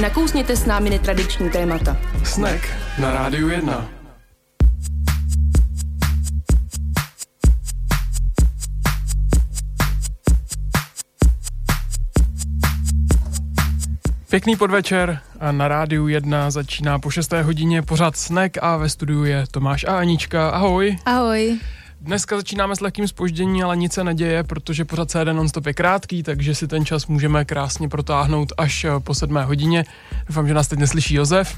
Nakousněte s námi netradiční témata. Snack na Rádiu 1. Pěkný podvečer a na rádiu 1 začíná po 6. hodině pořád Snack a ve studiu je Tomáš a Anička. Ahoj. Ahoj. Dneska začínáme s lehkým spoždění, ale nic se neděje, protože pořád CD non-stop je krátký, takže si ten čas můžeme krásně protáhnout až eh, po sedmé hodině. Doufám, že nás teď neslyší Josef.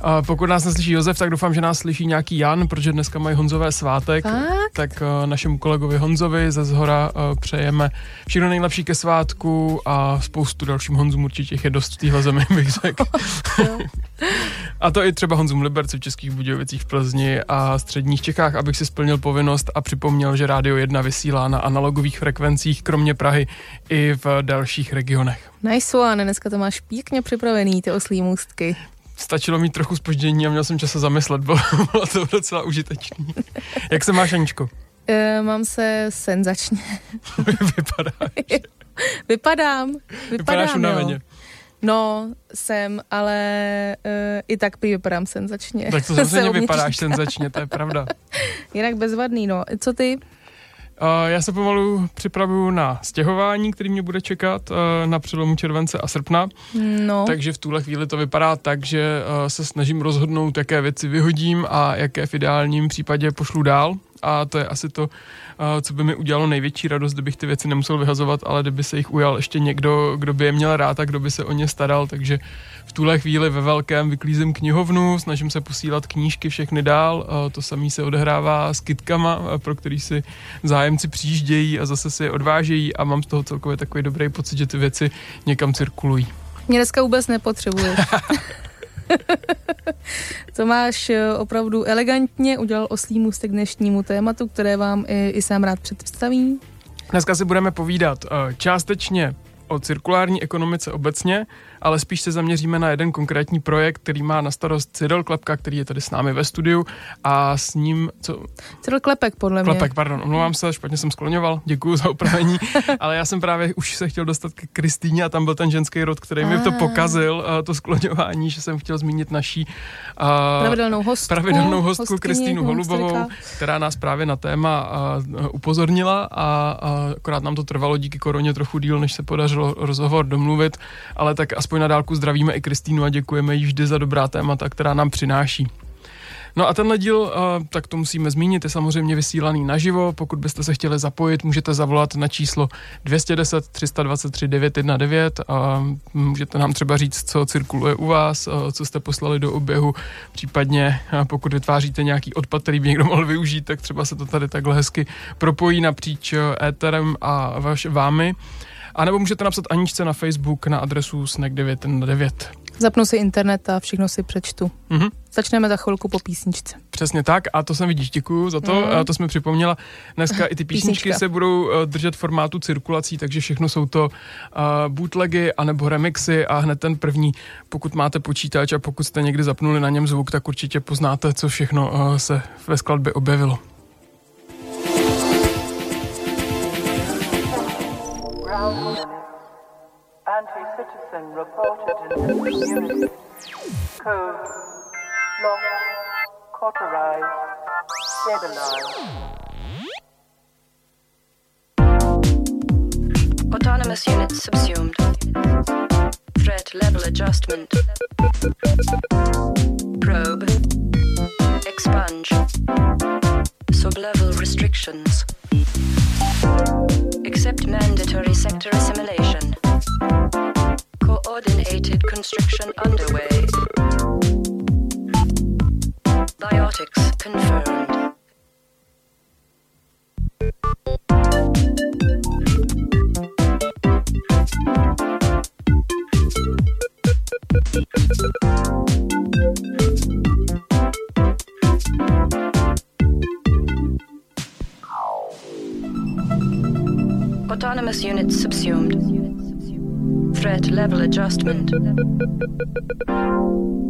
A pokud nás neslyší Josef, tak doufám, že nás slyší nějaký Jan, protože dneska mají Honzové svátek. Tak? Tak eh, našemu kolegovi Honzovi ze zhora eh, přejeme všechno nejlepší ke svátku a spoustu dalším Honzům určitě je dost v téhle zemi, bych řekl. a to i třeba Honzům Liberci v Českých Budějovicích v Plzni a středních Čechách, abych si splnil povinnost a připomněl, že Rádio 1 vysílá na analogových frekvencích, kromě Prahy i v dalších regionech. Nice one, dneska to máš pěkně připravený, ty oslí můstky. Stačilo mít trochu spoždění a měl jsem čas se zamyslet, bylo, bylo to docela užitečný. Jak se máš, Aničko? E, mám se senzačně. Vypadá. Vypadám. Vypadám, Vypadáš unaveně. jo. No, jsem, ale e, i tak prý vypadám senzačně. Tak to Se samozřejmě uvnitř vypadáš senzačně, to je pravda. Jinak bezvadný, no. Co ty? Uh, já se pomalu připravuju na stěhování, který mě bude čekat uh, na přelomu července a srpna. No, Takže v tuhle chvíli to vypadá tak, že uh, se snažím rozhodnout, jaké věci vyhodím a jaké v ideálním případě pošlu dál. A to je asi to, uh, co by mi udělalo největší radost, kdybych ty věci nemusel vyhazovat, ale kdyby se jich ujal ještě někdo, kdo by je měl rád a kdo by se o ně staral. Takže v tuhle chvíli ve velkém vyklízím knihovnu, snažím se posílat knížky všechny dál. Uh, to samé se odehrává s kitkama, uh, pro který si zájemci přijíždějí a zase si je odvážejí a mám z toho celkově takový dobrý pocit, že ty věci někam cirkulují. mě dneska vůbec nepotřebuješ. to máš e, opravdu elegantně, udělal oslý můstek dnešnímu tématu, které vám i, i sám rád představí. Dneska si budeme povídat eh, částečně o cirkulární ekonomice obecně, ale spíš se zaměříme na jeden konkrétní projekt, který má na starost Cyril Klepka, který je tady s námi ve studiu a s ním, co, Cyril Klepek, podle mě. Klepek, pardon, omlouvám se, špatně jsem skloňoval, děkuji za opravení, ale já jsem právě už se chtěl dostat k Kristýně a tam byl ten ženský rod, který mi to Ah. pokazil, eh, to skloňování, že jsem chtěl zmínit naší eh, Pravidelnou hostku. pravidelnou hostku Kristýnu Holubovou, která nás právě na téma a, upozornila a, a akorát nám to trvalo díky koroně trochu díl, než se podařilo rozhovor domluvit, ale tak aspoň na dálku zdravíme i Kristýnu a děkujeme jí vždy za dobrá témata, která nám přináší. No a tenhle díl, uh, tak to musíme zmínit, je samozřejmě vysílaný naživo. Pokud byste se chtěli zapojit, můžete zavolat na číslo 210 323 919 a můžete nám třeba říct, co cirkuluje u vás, uh, co jste poslali do oběhu, případně uh, pokud vytváříte nějaký odpad, který by někdo mohl využít, tak třeba se to tady takhle hezky propojí napříč éterem a vaš, vámi. A nebo můžete napsat Aničce na Facebook na adresu snack919. Zapnu si internet a všechno si přečtu. Mhm. Začneme za chvilku po písničce. Přesně tak, a to jsem vidíš, děkuju za to, Mhm. a to jsme připomněla. Dneska i ty písničky Písnička. se budou eh, držet formátu cirkulací, takže všechno jsou to uh, bootlegy anebo remixy a hned ten první, pokud máte počítač a pokud jste někdy zapnuli na něm zvuk, tak určitě poznáte, co všechno uh, se ve skladbě objevilo. Anti-citizen reported in this community. Code locked, cauterized, stabilized. Autonomous units subsumed. Threat level adjustment. Probe. Expunge. Sublevel restrictions. Accept mandatory sector assimilation. Coordinated constriction underway. Biotics confirmed. Autonomous units subsumed. Threat level adjustment.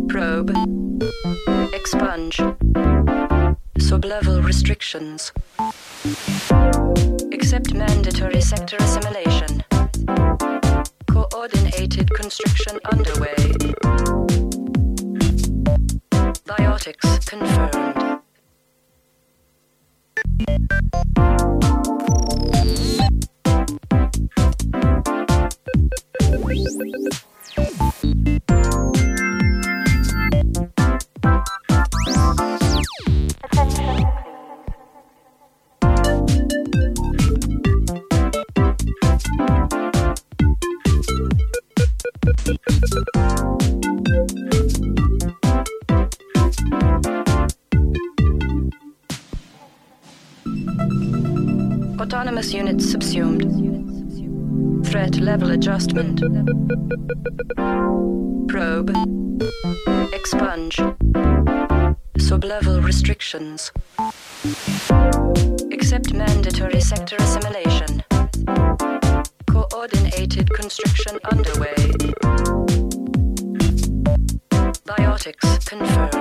Probe. Expunge. Sublevel restrictions. Accept mandatory sector assimilation. Coordinated constriction underway. Units subsumed. Threat level adjustment. Probe. Expunge. Sublevel restrictions. Accept mandatory sector assimilation. Coordinated constriction underway. Biotics confirmed.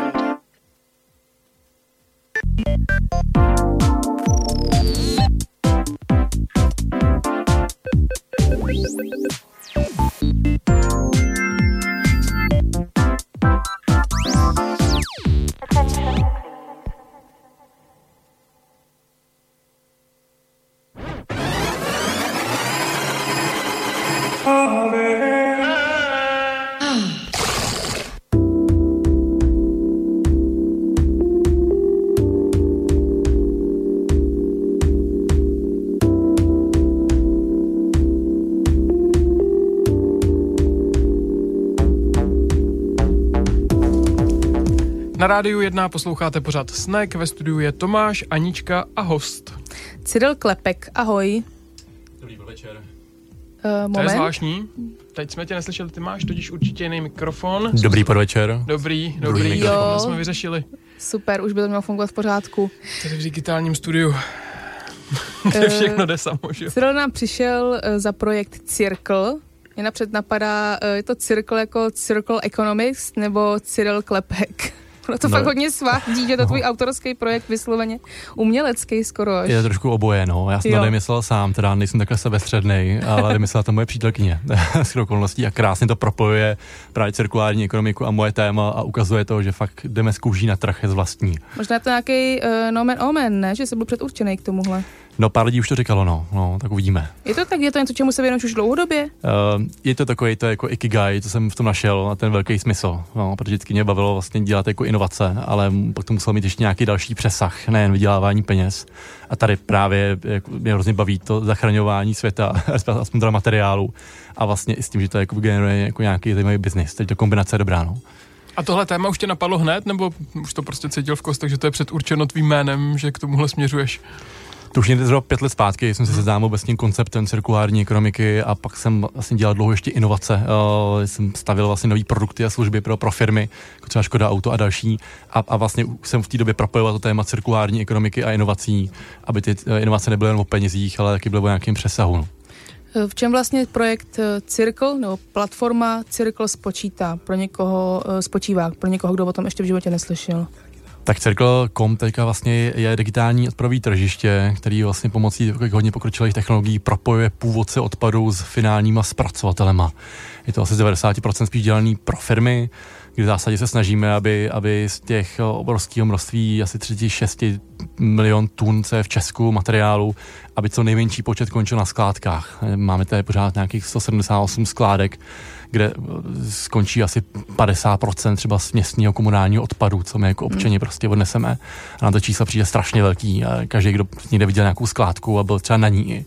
Na rádiu 1 posloucháte pořád Snack, ve studiu je Tomáš, Anička a host. Cyril Klepek, ahoj. Dobrý večer. Uh, To je moment. zvláštní. Teď jsme tě neslyšeli, ty máš totiž určitě jiný mikrofon. Dobrý podvečer. Dobrý, dobrý, to Jo. jsme vyřešili. Super, už by to mělo fungovat v pořádku. Tady v digitálním studiu, kde Eh, všechno jde samo, že? Cyril nám přišel eh, za projekt Circle. Mě napřed napadá, eh, je to Circle jako Circle Economics nebo Cyril Klepek. Ono to No. fakt hodně svádí, že to tvůj autorský projekt vysloveně umělecký skoro až. Je to trošku oboje, no. Já jsem Jo. to nemyslel sám, teda nejsem takhle sebestřednej, ale vymyslela to moje přítelkyně s okolností a krásně to propojuje právě cirkulární ekonomiku a moje téma a ukazuje to, že fakt jdeme z kůží na trh je z vlastní. Možná je to nějaký uh, nomen omen, ne? Že jsi byl předurčený k tomuhle. No pár lidí už to říkalo, no, no tak uvidíme. Je to tak, je to něco, čemu se věnuješ už dlouhodobě? Uh, je to takový to jako ikigai, co jsem v tom našel a ten velký smysl, no, protože vždycky mě bavilo vlastně dělat jako inovace, ale pak to muselo mít ještě nějaký další přesah, nejen vydělávání peněz. A tady právě jako, mě hrozně baví to zachraňování světa, aspoň teda materiálu a vlastně i s tím, že to jako generuje jako nějaký zajímavý biznis. Teď to kombinace je dobrá, no. A tohle téma už tě napadlo hned, nebo už to prostě cítil v kostech, že to je předurčeno tvým jménem, že k tomuhle směřuješ? To už někdy zhruba pět let zpátky jsem se seznámil vůbec s tím konceptem cirkulární ekonomiky a pak jsem vlastně dělal dlouho ještě inovace. Uh, jsem stavil vlastně nové produkty a služby pro, pro firmy, jako třeba Škoda Auto a další. A, a vlastně už jsem v té době propojoval to téma cirkulární ekonomiky a inovací, aby ty eh, inovace nebyly jen o penězích, ale taky byly o nějakém přesahu. No. Eh, V čem vlastně projekt Circle nebo platforma Circle spočítá pro někoho, spočívá pro někoho, kdo o tom ještě v životě neslyšel? Tak Circle.com teďka vlastně je digitální odpadové tržiště, který vlastně pomocí hodně pokročilých technologií propojuje původce odpadů s finálníma zpracovatelema. Je to asi z 90% spíš dělaný pro firmy, kdy v zásadě se snažíme, aby, aby z těch obrovského množství asi 36 milion tun, co je v Česku materiálu, aby co nejmenší počet končil na skládkách. Máme tady pořád nějakých 178 skládek, kde skončí asi 50% třeba směsního komunálního odpadu, co my jako občani prostě odneseme. A na to číslo přijde strašně velký. A každý, kdo někde viděl nějakou skládku a byl třeba na ní,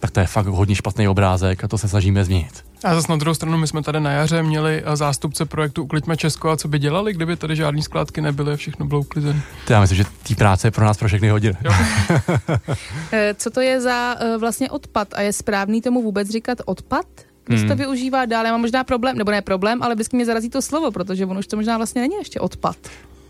tak to je fakt hodně špatný obrázek a to se snažíme změnit. A zase na druhou stranu, my jsme tady na jaře měli eh, zástupce projektu Ukliďme Česko a co by dělali, kdyby tady žádný skládky nebyly a všechno bylo uklizené. To já myslím, že té práce je pro nás pro všechny hodiny. Eh, Co to je za eh, vlastně odpad a je správný tomu vůbec říkat odpad? Když Hmm. to využívá dál, já mám možná problém, nebo ne problém, ale vždycky mě zarazí to slovo, protože ono už to možná vlastně není ještě odpad.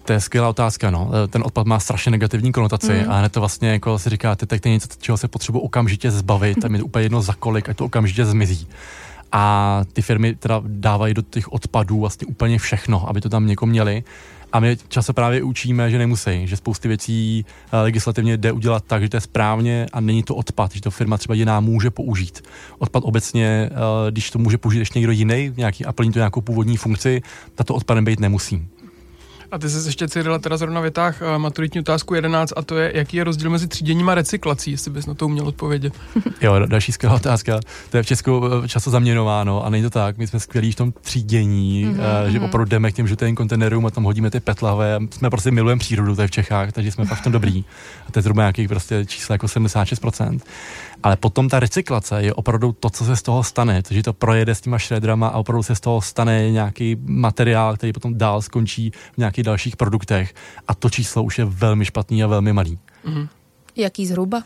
To je skvělá otázka, no. Ten odpad má strašně negativní konotaci Mm. a hned to vlastně, jako si říkáte, tak to je něco, čeho se potřebuji okamžitě zbavit a mi úplně jedno za kolik, ať to okamžitě zmizí. A ty firmy teda dávají do těch odpadů vlastně úplně všechno, aby to tam někomu měli. A my často právě učíme, že nemusí, že spousty věcí eh, legislativně jde udělat tak, že to je správně a není to odpad, že to firma třeba jiná může použít. Odpad obecně, eh, když to může použít ještě někdo jiný nějaký, a plní to nějakou původní funkci, tato odpadem být nemusí. A ty jsi ještě Cyrila teda zrovna vytáh uh, maturitní otázku 11 a to je, jaký je rozdíl mezi tříděním a recyklací, jestli bys na to uměl odpovědět. Jo, další skvělá otázka. To je v Česku eh, často zaměnováno a není to tak. My jsme skvělí v tom třídění, mm-hmm. že opravdu jdeme k těm žlutým kontejnerům a tam hodíme ty petlahve. Jsme prostě milujeme přírodu, to je v Čechách, takže jsme fakt v tom dobrý. A to je zhruba nějakých prostě čísla jako 76%. Ale potom ta recyklace je opravdu to, co se z toho stane. Takže to projede s těma šredrama a opravdu se z toho stane nějaký materiál, který potom dál skončí v nějakých dalších produktech. A to číslo už je velmi špatný a velmi malý. Mhm. Jaký zhruba?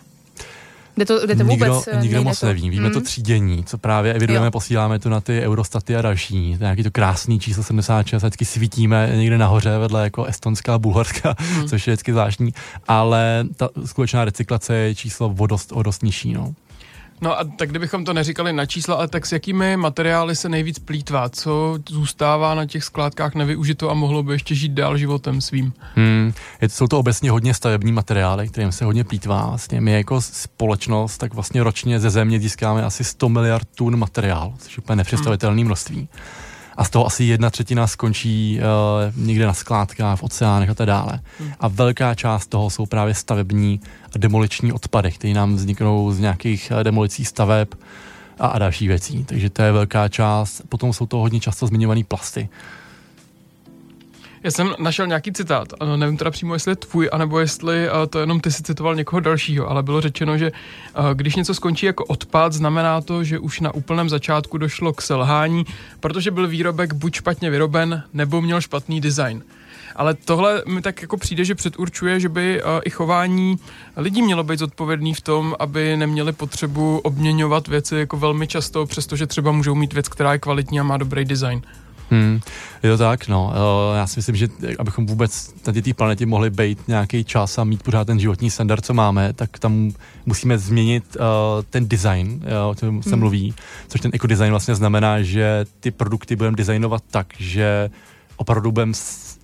Kde to, kde to nikdo, vůbec eh, nikdo nejde moc to? neví. Víme Hmm. to třídění, co právě evidujeme, Jo. posíláme to na ty Eurostaty a další. To je nějaký to krásný číslo 76, a vždycky svítíme někde nahoře vedle jako Estonská a Bulharska, Hmm. což je vždycky zvláštní. Ale ta skutečná recyklace je číslo o dost, o dost nižší. No. No a tak kdybychom to neříkali na čísla, ale tak s jakými materiály se nejvíc plítvá? Co zůstává na těch skládkách nevyužito a mohlo by ještě žít dál životem svým? Hmm, je, jsou to obecně hodně stavební materiály, kterým se hodně plítvá. Vlastně my jako společnost tak vlastně ročně ze země získáme asi 100 miliard tun materiál, což je úplně nepředstavitelné množství. A z toho asi jedna třetina skončí uh, někde na skládkách, v oceánech a tak dále. A velká část toho jsou právě stavební a demoliční odpady, které nám vzniknou z nějakých eh, demolicí staveb a, a další věcí. Takže to je velká část. Potom jsou to hodně často zmiňované plasty. Já jsem našel nějaký citát, a nevím teda přímo, jestli je tvůj, anebo jestli a to jenom ty si citoval někoho dalšího, ale bylo řečeno, že a, když něco skončí jako odpad, znamená to, že už na úplném začátku došlo k selhání, protože byl výrobek buď špatně vyroben, nebo měl špatný design. Ale tohle mi tak jako přijde, že předurčuje, že by i chování lidí mělo být zodpovědný v tom, aby neměli potřebu obměňovat věci jako velmi často, přestože třeba můžou mít věc, která je kvalitní a má dobrý design. Hmm, je to tak, no. Uh, já si myslím, že abychom vůbec na té planetě mohli být nějaký čas a mít pořád ten životní standard, co máme, tak tam musíme změnit uh, ten design, o tom se Hmm. mluví, což ten ekodesign vlastně znamená, že ty produkty budeme designovat tak, že opravdu budeme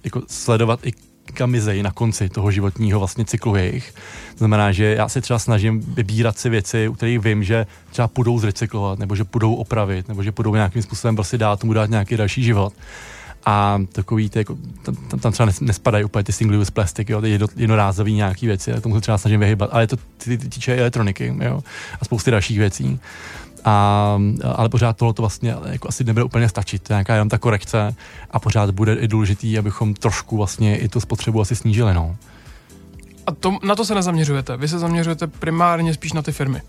jako sledovat i kamizejí na konci toho životního vlastně cyklu jejich. To znamená, že já se třeba snažím vybírat si věci, u kterých vím, že třeba půjdou zrecyklovat, nebo že půjdou opravit, nebo že půjdou nějakým způsobem prostě dát tomu dát nějaký další život. A takový, ty, jako, tam, tam, třeba nes- nespadají úplně ty single use plastic, jo, ty jedno, jednorázový nějaký věci, a tomu se třeba snažím vyhybat, ale to ty, ty týče elektroniky, jo, a spousty dalších věcí. A, ale pořád tohle to vlastně jako asi nebude úplně stačit, nějaká jenom ta korekce a pořád bude i důležitý, abychom trošku vlastně i tu spotřebu asi snížili, no. A to, na to se nezaměřujete. Vy se zaměřujete primárně spíš na ty firmy.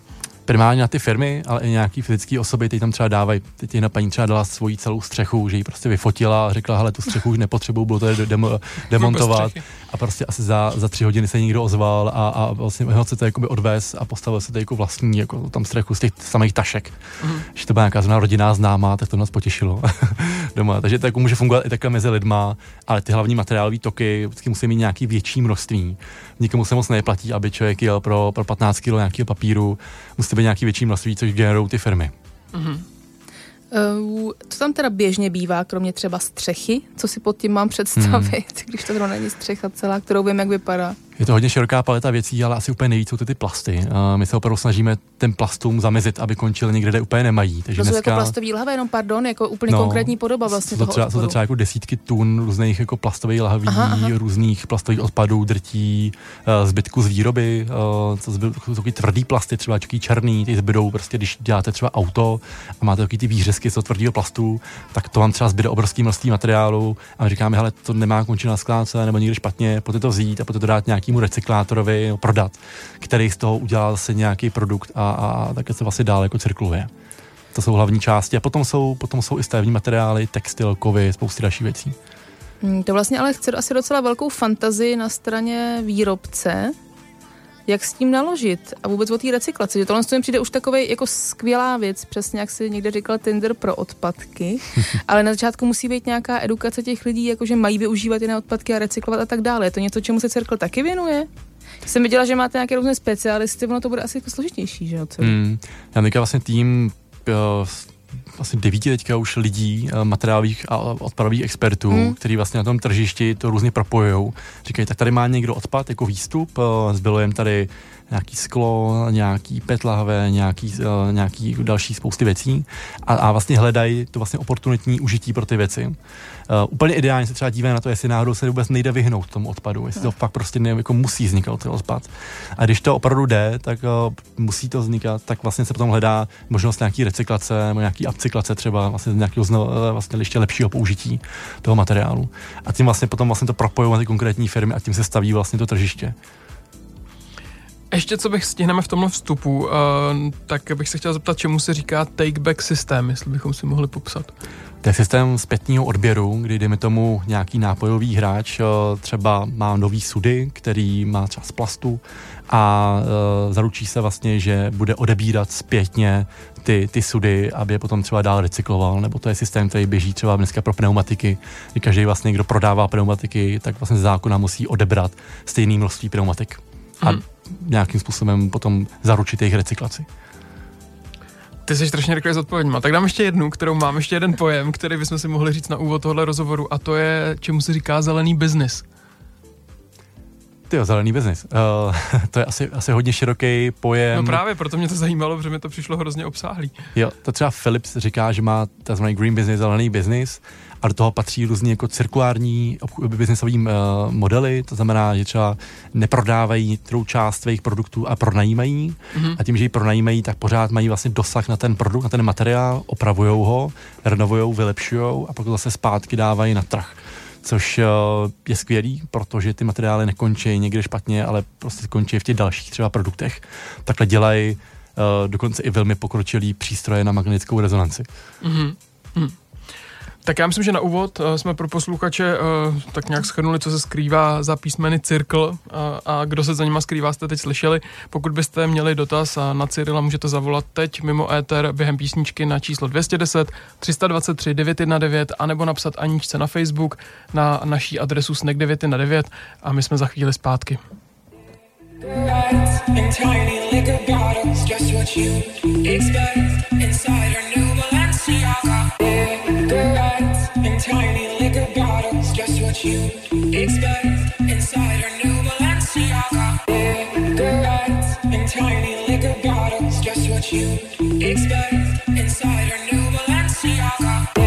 Primárně na ty firmy, ale i nějaký fyzické osoby, teď tam třeba dávají, teď jedna paní třeba dala svoji celou střechu, že ji prostě vyfotila a řekla, hele, tu střechu už nepotřebuju, bylo to de- demo, demontovat a prostě asi za, za tři hodiny se někdo ozval a, a vlastně ho se to jakoby odvez a postavil se to jako vlastní, jako tam střechu z těch samých tašek. Mhm. Že to byla nějaká zrovna rodinná známá, tak to nás potěšilo doma. Takže to jako může fungovat i takhle mezi lidma, ale ty hlavní materiálové toky vždycky musí mít nějaký větší množství. Nikomu se moc neplatí, aby člověk jel pro, pro 15 kg nějakého papíru, musí být nějaký větší množství, což generují ty firmy. Uh, co tam teda běžně bývá, kromě třeba střechy? Co si pod tím mám představit, Hmm. když to zrovna není střecha celá, kterou vím, jak vypadá? Je to hodně široká paleta věcí, ale asi úplně nejvíc jsou ty, ty plasty. Uh, my se opravdu snažíme ten plastům zamezit, aby končil někde, kde úplně nemají. Takže To jsou dneska... jako plastový lahve, jenom pardon, jako úplně No, konkrétní podoba vlastně jsou to toho třeba, jsou to třeba jako desítky tun různých jako plastových lahví, Aha, aha. různých plastových odpadů, drtí, uh, zbytku z výroby, uh, co zbyl, jsou takový tvrdý plasty, třeba takový černý, ty zbydou prostě, když děláte třeba auto a máte takový ty výřezky z tvrdého plastu, tak to vám třeba zbyde obrovský množství materiálu a my říkáme, hele, to nemá končit na skládce nebo někde špatně, pojďte to vzít a pojďte to dát nějakému recyklátorovi nebo prodat, který z toho udělá zase nějaký produkt a, a, a také se vlastně dál jako cirkuluje. To jsou hlavní části. A potom jsou, potom jsou i stavební materiály, textil, kovy, spousty dalších věcí. Hmm, to vlastně ale chce asi docela velkou fantazii na straně výrobce, jak s tím naložit a vůbec o té recyklaci. Že tohle mi přijde už takový jako skvělá věc, přesně jak si někde říkal Tinder pro odpadky, ale na začátku musí být nějaká edukace těch lidí, jakože mají využívat jiné odpadky a recyklovat a tak dále. Je to něco, čemu se Circle taky věnuje? Jsem viděla, že máte nějaké různé specialisty, ono to bude asi jako složitější, že jo? Hmm. Já teďka vlastně tým uh, asi devíti teďka už lidí, eh, materiálových a odpadových expertů, Hmm. který vlastně na tom tržišti to různě propojují. Říkají, tak tady má někdo odpad jako výstup, eh, zbylo jen tady nějaký sklo, nějaký PET lahve, nějaký, eh, nějaký další spousty věcí a, a vlastně hledají to vlastně oportunitní užití pro ty věci. Uh, úplně ideálně se třeba dívají na to, jestli náhodou se vůbec nejde vyhnout tomu odpadu, jestli to fakt prostě ne, jako musí vznikat ten odpad. A když to opravdu jde, tak uh, musí to vznikat, tak vlastně se potom hledá možnost nějaký recyklace nebo nějaký upcyklace třeba vlastně nějakého zno, vlastně ještě lepšího použití toho materiálu. A tím vlastně potom vlastně to propojují na ty konkrétní firmy a tím se staví vlastně to tržiště. Ještě co bych stihneme v tomhle vstupu, uh, tak bych se chtěl zeptat, čemu se říká take back systém, jestli bychom si mohli popsat. To je systém zpětního odběru, kdy dejme tomu nějaký nápojový hráč eh, třeba má nový sudy, který má třeba z plastu a uh, zaručí se vlastně, že bude odebírat zpětně ty, ty sudy, aby je potom třeba dál recykloval, nebo to je systém, který běží třeba dneska pro pneumatiky, kdy každý vlastně, kdo prodává pneumatiky, tak vlastně zákona musí odebrat stejné množství pneumatik a Mhm. nějakým způsobem potom zaručit jejich recyklaci. Ty jsi strašně rychle s odpověďma. Tak dám ještě jednu, kterou mám, ještě jeden pojem, který bychom si mohli říct na úvod tohle rozhovoru, a to je, čemu se říká zelený biznis. Ty zelený biznis. Uh, to je asi, asi hodně široký pojem. No právě, proto mě to zajímalo, protože mi to přišlo hrozně obsáhlý. Jo, to třeba Philips říká, že má tzv. green business, zelený business a do toho patří různě jako cirkulární biznisový uh, modely, to znamená, že třeba neprodávají některou část svých produktů a pronajímají Mhm. a tím, že ji pronajímají, tak pořád mají vlastně dosah na ten produkt, na ten materiál, opravujou ho, renovujou, vylepšujou a pak to zase zpátky dávají na trh. Což uh, je skvělý, protože ty materiály nekončí někde špatně, ale prostě končí v těch dalších třeba produktech. Takhle dělají uh, dokonce i velmi pokročilý přístroje na magnetickou rezonanci. Mhm. Mhm. Tak já myslím, že na úvod uh, jsme pro posluchače uh, tak nějak schrnuli, co se skrývá za písmeny Cirkl uh, a kdo se za nima skrývá, jste teď slyšeli. Pokud byste měli dotaz na Cyrila, můžete zavolat teď mimo éter během písničky na číslo 210 323 919 anebo napsat Aničce na Facebook na naší adresu snack919 a my jsme za chvíli zpátky. in tiny. Cigarettes in tiny liquor bottles, just what you expect. Inside her new Balenciaga.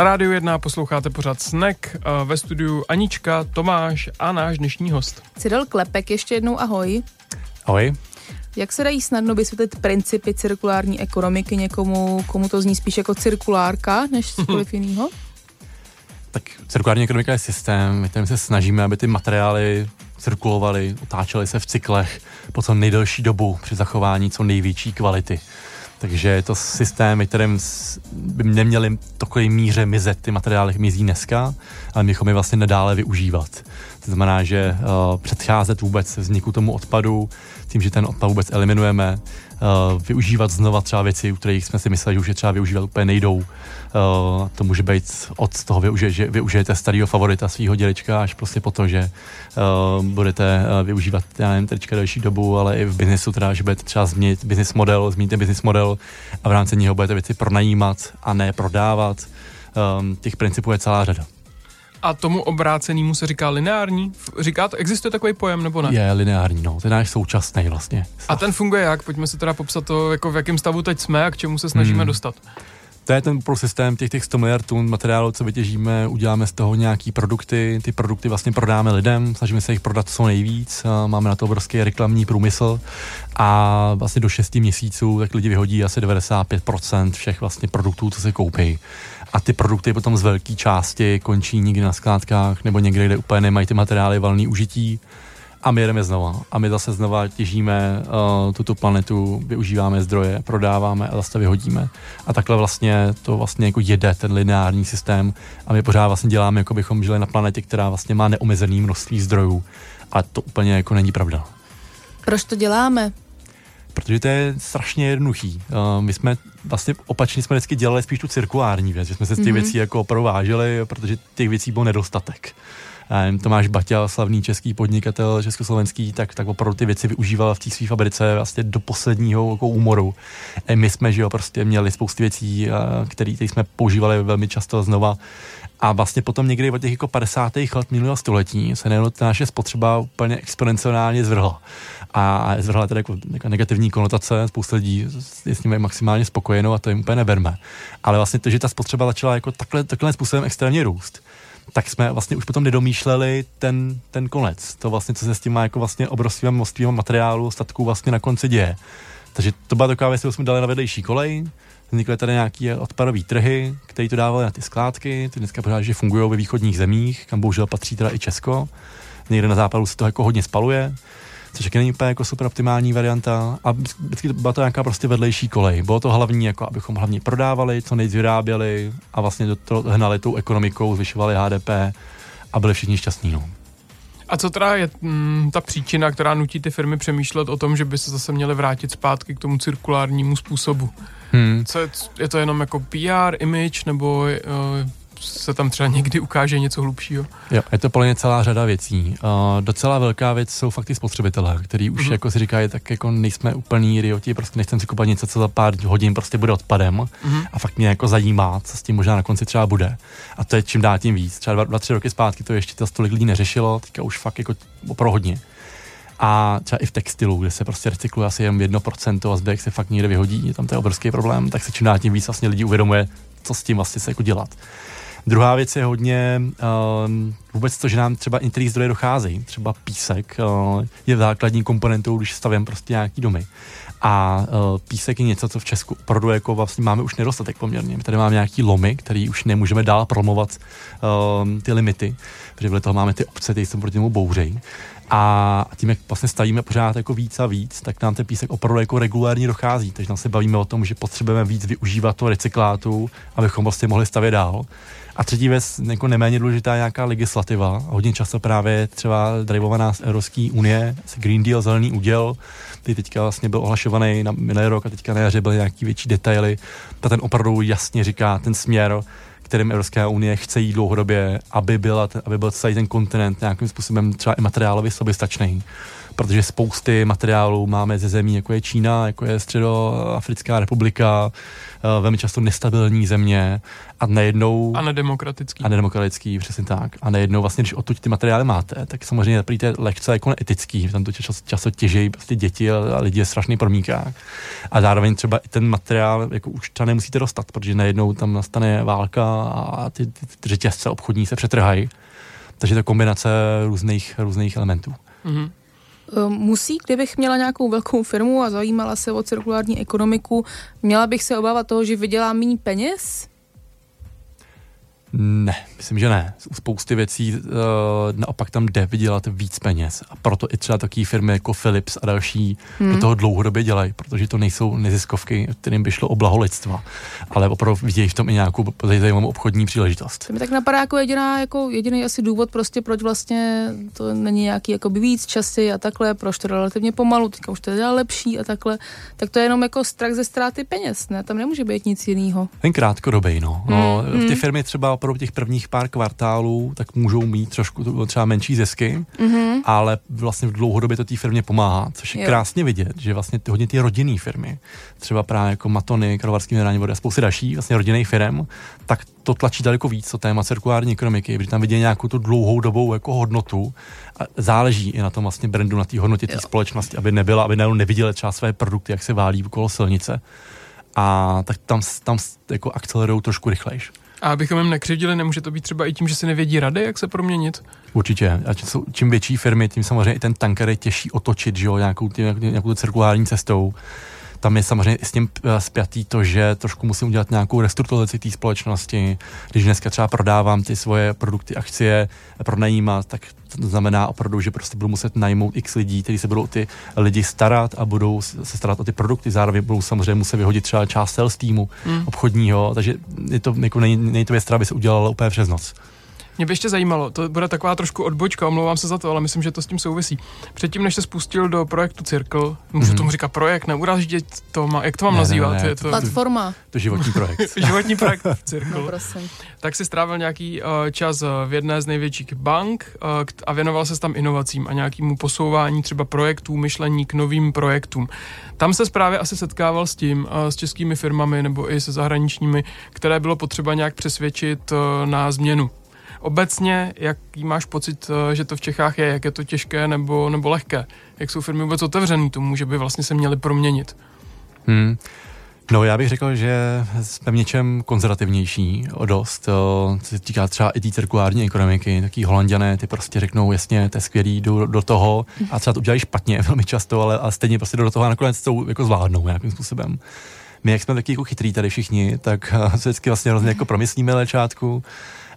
Na rádiu 1 posloucháte pořád Snack, ve studiu Anička, Tomáš a náš dnešní host. Cyril Klepek, ještě jednou ahoj. Ahoj. Jak se dají snadno vysvětlit principy cirkulární ekonomiky někomu, komu to zní spíš jako cirkulárka, než cokoliv jiného? Tak cirkulární ekonomika je systém, kterým se snažíme, aby ty materiály cirkulovaly, otáčely se v cyklech po co nejdelší dobu při zachování co největší kvality. Takže je to systém, s- by neměly v takové míře mizet ty materiály, mizí dneska, ale my je vlastně nadále využívat. To znamená, že uh, předcházet vůbec vzniku tomu odpadu, tím, že ten odpad vůbec eliminujeme, uh, využívat znova třeba věci, u kterých jsme si mysleli, že už je třeba využívat úplně nejdou. Uh, to může být od toho, využije, že využijete starého favorita svého dědečka až prostě po to, že uh, budete uh, využívat já nevím, trička delší dobu, ale i v biznesu teda, že budete třeba změnit business model, změníte business model a v rámci něho budete věci pronajímat a ne prodávat. Um, těch principů je celá řada. A tomu obrácenému se říká lineární? F- Říkáte, existuje takový pojem nebo ne? Je lineární, no, ten náš současný vlastně. A ten funguje jak? Pojďme si teda popsat to, jako v jakém stavu teď jsme a k čemu se snažíme Hmm. dostat. To je ten pro systém těch, těch 100 miliard tun materiálu, co vytěžíme, uděláme z toho nějaký produkty, ty produkty vlastně prodáme lidem, snažíme se jich prodat co nejvíc, máme na to obrovský reklamní průmysl a vlastně do 6 měsíců tak lidi vyhodí asi 95% všech vlastně produktů, co se koupí. A ty produkty potom z velké části končí někde na skládkách nebo někde, kde úplně nemají ty materiály valný užití a my jedeme znova. A my zase znova těžíme uh, tuto planetu, využíváme zdroje, prodáváme a zase vyhodíme. A takhle vlastně to vlastně jako jede ten lineární systém a my pořád vlastně děláme, jako bychom žili na planetě, která vlastně má neomezené množství zdrojů. A to úplně jako není pravda. Proč to děláme? Protože to je strašně jednoduchý. Uh, my jsme vlastně opačně jsme vždycky dělali spíš tu cirkulární věc, že jsme se z těch Mhm. věcí jako opravdu vážili, protože těch věcí byl nedostatek. Um, Tomáš Baťa, slavný český podnikatel československý, tak, tak opravdu ty věci využíval v té své fabrice vlastně do posledního jako úmoru. E, my jsme, že jo, prostě měli spoustu věcí, které jsme používali velmi často znova. A vlastně potom někdy od těch jako 50. let minulého století se najednou ta naše spotřeba úplně exponenciálně zvrhla. A zvrhla tedy jako, jako negativní konotace, spousta lidí je s nimi maximálně spokojeno a to jim úplně neberme. Ale vlastně to, že ta spotřeba začala jako takhle, takhle způsobem extrémně růst, tak jsme vlastně už potom nedomýšleli ten, ten konec. To vlastně, co se s tím má jako vlastně obrovským množstvím materiálu, statků vlastně na konci děje. Takže to byla taková věc, kterou jsme dali na vedlejší kolej, vznikly tady nějaké odpadové trhy, které to dávaly na ty skládky, ty dneska pořád, že fungují ve východních zemích, kam bohužel patří teda i Česko. Někde na západu se to jako hodně spaluje, což taky není úplně jako super optimální varianta. A vždycky byla to nějaká prostě vedlejší kolej. Bylo to hlavní, jako abychom hlavně prodávali, co nejvíc vyráběli a vlastně do toho hnali tou ekonomikou, zvyšovali HDP a byli všichni šťastní. No. A co teda je mm, ta příčina, která nutí ty firmy přemýšlet o tom, že by se zase měly vrátit zpátky k tomu cirkulárnímu způsobu? Hmm. Co je, je to jenom jako PR, image, nebo uh, se tam třeba někdy ukáže něco hlubšího? Jo, je to podle mě celá řada věcí. Uh, docela velká věc jsou fakt ty spotřebitelé, který už Mhm. jako si říkají, tak jako nejsme úplný idioti, prostě nechcem si kupovat něco, co za pár hodin prostě bude odpadem Mhm. a fakt mě jako zajímá, co s tím možná na konci třeba bude. A to je čím dál tím víc. Třeba dva, dva tři roky zpátky to ještě to tolik lidí neřešilo, teďka už fakt jako opravdu hodně. A třeba i v textilu, kde se prostě recykluje asi jen 1% a zbytek se fakt někde vyhodí, tam to je obrovský problém, tak se čím dál tím víc vlastně lidí uvědomuje, co s tím vlastně se jako dělat. Druhá věc je hodně uh, vůbec to, že nám třeba některý zdroje docházejí. Třeba písek uh, je základní komponentou, když stavím prostě nějaký domy. A uh, písek je něco, co v Česku opravdu jako vlastně máme už nedostatek poměrně. My tady máme nějaký lomy, který už nemůžeme dál promovat uh, ty limity, protože vedle toho máme ty obce, které se proti němu bouřejí. A tím, jak vlastně stavíme pořád jako víc a víc, tak nám ten písek opravdu jako regulárně dochází. Takže nám se bavíme o tom, že potřebujeme víc využívat toho recyklátu, abychom vlastně mohli stavět dál. A třetí věc, jako neméně důležitá je nějaká legislativa. Hodně často právě třeba drivovaná z Evropské unie, Green Deal, zelený úděl, který teďka vlastně byl ohlašovaný na minulý rok a teďka na jaře byly nějaký větší detaily. Ta ten opravdu jasně říká ten směr, kterým Evropská unie chce jít dlouhodobě, aby, byla, aby byl celý ten kontinent nějakým způsobem třeba i materiálově soběstačný. Protože spousty materiálů máme ze zemí, jako je Čína, jako je Středoafrická republika, eh, velmi často nestabilní země a najednou... A nedemokratický. A nedemokratický, přesně tak. A najednou vlastně, když odtud ty materiály máte, tak samozřejmě prý to je lehce jako neetický, tam to čas, často těžejí prostě děti a, lidi je strašný promíkách. A zároveň třeba i ten materiál jako už tam nemusíte dostat, protože najednou tam nastane válka a ty, ty, ty řetězce obchodní se přetrhají. Takže to kombinace různých, různých elementů. Mhm. Ehm, Musí, kdybych měla nějakou velkou firmu a zajímala se o cirkulární ekonomiku, měla bych se obávat toho, že vydělám méně peněz? Ne, myslím, že ne. U spousty věcí uh, naopak tam jde vydělat víc peněz. A proto i třeba takové firmy jako Philips a další hmm. do toho dlouhodobě dělají, protože to nejsou neziskovky, kterým by šlo o blaho lidstva, ale opravdu vidějí v tom i nějakou zajímavou obchodní příležitost. To mi tak napadá jako jediná, jako jediný asi důvod prostě, proč vlastně to není nějaký jako víc časy a takhle, proč to relativně pomalu, teďka už to je lepší a takhle, tak to je jenom jako strach ze ztráty peněz, ne? Tam nemůže být nic jiného. Ten krátkodobý, no. no Hmm, Ty hmm. firmy třeba opravdu těch prvních pár kvartálů, tak můžou mít trošku třeba menší zisky, Mhm. ale vlastně v dlouhodobě to té firmě pomáhá, což je Jo. krásně vidět, že vlastně ty, hodně ty rodinné firmy, třeba právě jako Matony, Karlovarský minerální vody a spousty další vlastně rodinných firm, tak to tlačí daleko víc, to téma cirkulární ekonomiky, protože tam vidí nějakou tu dlouhou dobou jako hodnotu a záleží i na tom vlastně brandu, na té hodnotě té společnosti, aby nebyla, aby neviděli třeba své produkty, jak se válí okolo silnice. A tak tam, tam jako akcelerují trošku rychlejš. A abychom jim nekřivdili, nemůže to být třeba i tím, že si nevědí rady, jak se proměnit? Určitě. A čím větší firmy, tím samozřejmě i ten tanker je těžší otočit, že jo, nějakou, nějakou cirkulární cestou. Tam je samozřejmě s tím eh, spjatý to, že trošku musím udělat nějakou restrukturalizaci té společnosti. Když dneska třeba prodávám ty svoje produkty, akcie, pronajímat, tak to znamená opravdu, že prostě budu muset najmout x lidí, kteří se budou o ty lidi starat a budou se starat o ty produkty. Zároveň budou samozřejmě muset vyhodit třeba část sales týmu Hmm. obchodního, takže je to, jako není, není to věc, která by se udělala úplně přes noc. Mě by ještě zajímalo, to bude taková trošku odbočka, omlouvám se za to, ale myslím, že to s tím souvisí. Předtím, než se spustil do projektu Circle, můžu Mhm. tomu říkat projekt, neuráždět to, má, jak to mám Ne, ne, nazývat? ne, je to- to, Platforma, To je životní projekt. životní projekt no Circle. prosím. tak si strávil nějaký uh, čas uh, v jedné z největších bank uh, a věnoval se tam inovacím a nějakému posouvání třeba projektů, myšlení k novým projektům. Tam se právě asi setkával s tím, uh, s českými firmami nebo i se zahraničními, které bylo potřeba nějak přesvědčit uh, na změnu. Obecně, jaký máš pocit, uh, že to v Čechách je, jak je to těžké nebo, nebo lehké? Jak jsou firmy vůbec otevřený tomu, že by vlastně se měly proměnit? Hmm. No já bych řekl, že jsme v něčem konzervativnější o dost. Co se týká třeba i té cirkulární ekonomiky, taky holanděné, ty prostě řeknou, jasně, to je skvělý, jdu do toho a třeba to udělají špatně velmi často, ale, ale stejně prostě jdou do toho a nakonec to jako zvládnou nějakým způsobem. My, jak jsme taky jako chytrý tady všichni, tak eh, se vždycky vlastně hrozně jako promyslíme na začátku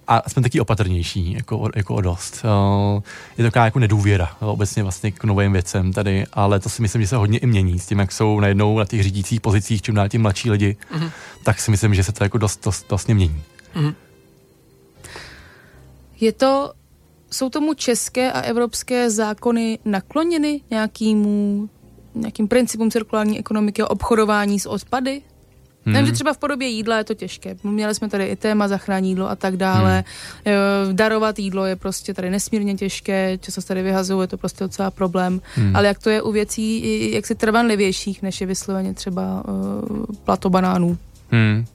a jsme taky opatrnější, jako, jako o dost. Eh, Je to taková jako nedůvěra obecně vlastně k novým věcem tady, ale to si myslím, že se hodně i mění s tím, jak jsou najednou na těch řídících pozicích čím dál tím mladší lidi, Mhm. tak si myslím, že se to jako dost, dost vlastně mění. Mhm. Je to, jsou tomu české a evropské zákony nakloněny nějakýmu, nějakým principům cirkulární ekonomiky a obchodování s odpady? Hmm. Nevím, že třeba v podobě jídla je to těžké. Měli jsme tady i téma zachrání jídlo a tak dále. Hmm. Darovat jídlo je prostě tady nesmírně těžké, často se tady vyhazuje, je to prostě docela problém. Hmm. Ale jak to je u věcí jaksi trvanlivějších, než je vysloveně třeba uh, plato banánů? Hmm.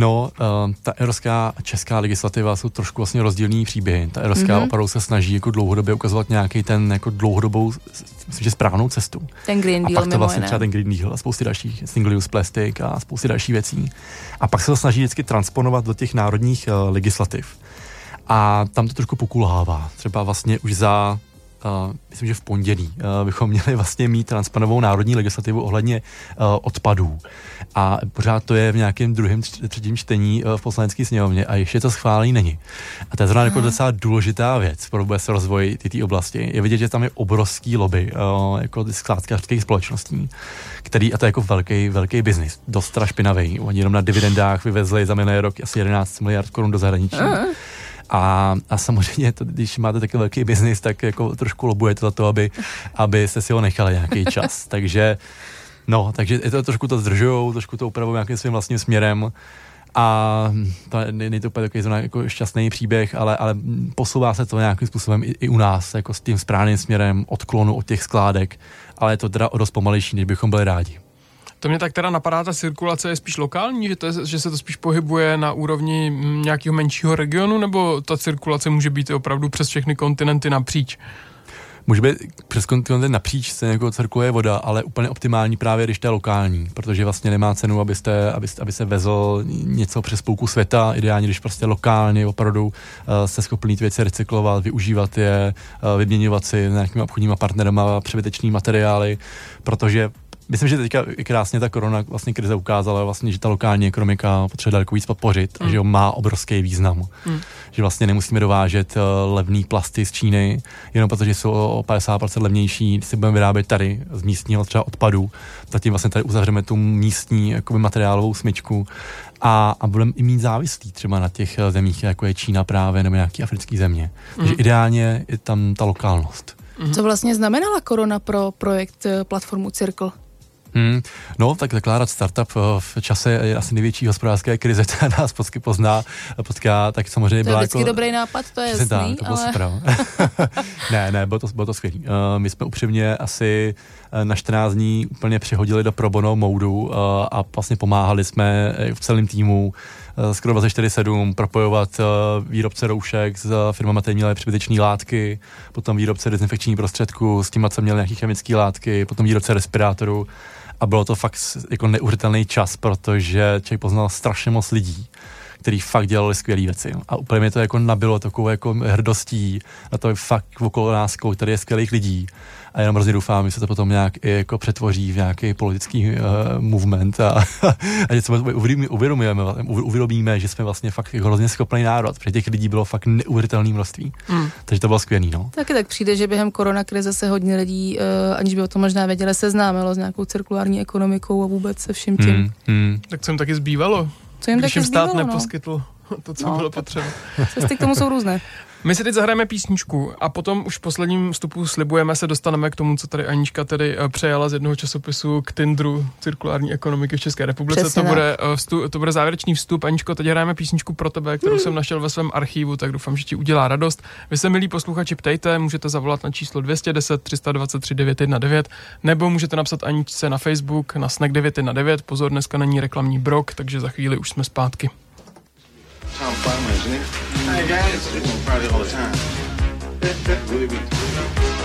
No, uh, ta evropská a česká legislativa jsou trošku vlastně rozdílný příběhy. Ta evropská Mhm. mm-hmm. opravdu se snaží jako dlouhodobě ukazovat nějaký ten jako dlouhodobou, myslím, že správnou cestu. Ten Green A Deal pak to vlastně třeba ten Green Deal a spousty dalších single use plastic a spousty dalších věcí. A pak se to snaží vždycky transponovat do těch národních uh, legislativ. A tam to trošku pokulhává. Třeba vlastně už za Uh, myslím, že v pondělí uh, bychom měli vlastně mít transponovou národní legislativu ohledně uh, odpadů. A pořád to je v nějakém druhém, tř- třetím čtení uh, v poslanecké sněmovně a ještě to schválení není. A to je zrovna jako docela důležitá věc pro vůbec rozvoj té oblasti. Je vidět, že tam je obrovský lobby uh, jako ty skládkářských společností, který, a to je jako velký, velký biznis, dost teda špinavý. Oni jenom na dividendách vyvezli za minulý rok asi 11 miliard korun do zahraničí. A, a samozřejmě, to, když máte takový velký biznis, tak jako trošku lobujete za to, aby, aby se si ho nechali nějaký čas. takže, no, takže je to trošku to zdržujou, trošku to upravují nějakým svým vlastním směrem. A to ne- není to úplně takový zrovna jako šťastný příběh, ale, ale posouvá se to nějakým způsobem i, i u nás, jako s tím správným směrem odklonu od těch skládek, ale je to teda o dost pomalejší, než bychom byli rádi. To mě tak teda napadá, ta cirkulace je spíš lokální, že, to je, že se to spíš pohybuje na úrovni mm, nějakého menšího regionu, nebo ta cirkulace může být opravdu přes všechny kontinenty napříč? Může být přes kontinent napříč se jako cirkuluje voda, ale úplně optimální právě, když to je lokální, protože vlastně nemá cenu, abyste, abyste, aby se vezl něco přes půlku světa, ideálně, když prostě lokálně opravdu uh, jste schopni ty věci recyklovat, využívat je, uh, vyměňovat si nějakými obchodníma partnerama přebytečný materiály, protože Myslím, že teďka i krásně ta korona vlastně krize ukázala vlastně, že ta lokální ekonomika potřebuje daleko víc podpořit mm. a že ho má obrovský význam. Mm. Že vlastně nemusíme dovážet uh, levný plasty z Číny, jenom protože jsou o 50% levnější, když si budeme vyrábět tady z místního třeba odpadu, tak tím vlastně tady uzavřeme tu místní jakoby, materiálovou smyčku a, a budeme i mít závislí třeba na těch eh, zemích, jako je Čína právě, nebo nějaký africký země. Mm. Takže ideálně je tam ta lokálnost. Co vlastně znamenala korona pro projekt eh, platformu Circle? Hmm. No, tak zakládat startup eh, v čase je asi největší hospodářské krize, která nás vždycky pozná, potká, tak samozřejmě To je byla vždycky jako... dobrý nápad, to je jasný, tak, to bylo ale... super. ne, ne, bylo to, bylo to skvělé. Uh, my jsme upřímně asi eh, na 14 dní úplně přehodili do pro bono moudu uh, a vlastně pomáhali jsme eh, v celém týmu uh, skoro 24-7 propojovat výrobce roušek s firmama, které měly přebytečné látky, potom výrobce dezinfekčních prostředků, s tím, co měli nějaké chemické látky, potom výrobce respirátorů a bylo to fakt jako neuvěřitelný čas, protože člověk poznal strašně moc lidí, který fakt dělali skvělé věci. A úplně mě to jako nabilo takovou jako hrdostí na to fakt okolo nás, tady je skvělých lidí. A jenom hrozně doufám, že se to potom nějak i jako přetvoří v nějaký politický uh, movement a, a že se uvědomíme, uvědomujeme, uvědomíme, že jsme vlastně fakt jako hrozně schopný národ, protože těch lidí bylo fakt neuvěřitelné množství. Mm. Takže to bylo skvělý, no. Taky tak přijde, že během koronakrize se hodně lidí, uh, aniž by o tom možná věděli, seznámilo s nějakou cirkulární ekonomikou a vůbec se vším tím. Hmm, hmm. Tak co jim taky zbývalo, Co jim když taky jim stát zbývalo, no. neposkytl to, co No, bylo potřeba. Cesty k tomu jsou různé. My si teď zahrajeme písničku a potom už v posledním vstupu slibujeme se dostaneme k tomu, co tady Anička tedy eh, přejala z jednoho časopisu k Tindru cirkulární ekonomiky v České republice. Přesně to bude, eh, vstu, to bude závěrečný vstup. Aničko, teď hrajeme písničku pro tebe, kterou jsem našel ve svém archivu, tak doufám, že ti udělá radost. Vy se, milí posluchači, ptejte, můžete zavolat na číslo 210 323 919 nebo můžete napsat Aničce na Facebook na Snack 919. Pozor, dneska není reklamní brok, takže za chvíli už jsme zpátky. Tom Farmer, isn't it? Hey guys, we gonna party all the time. really be.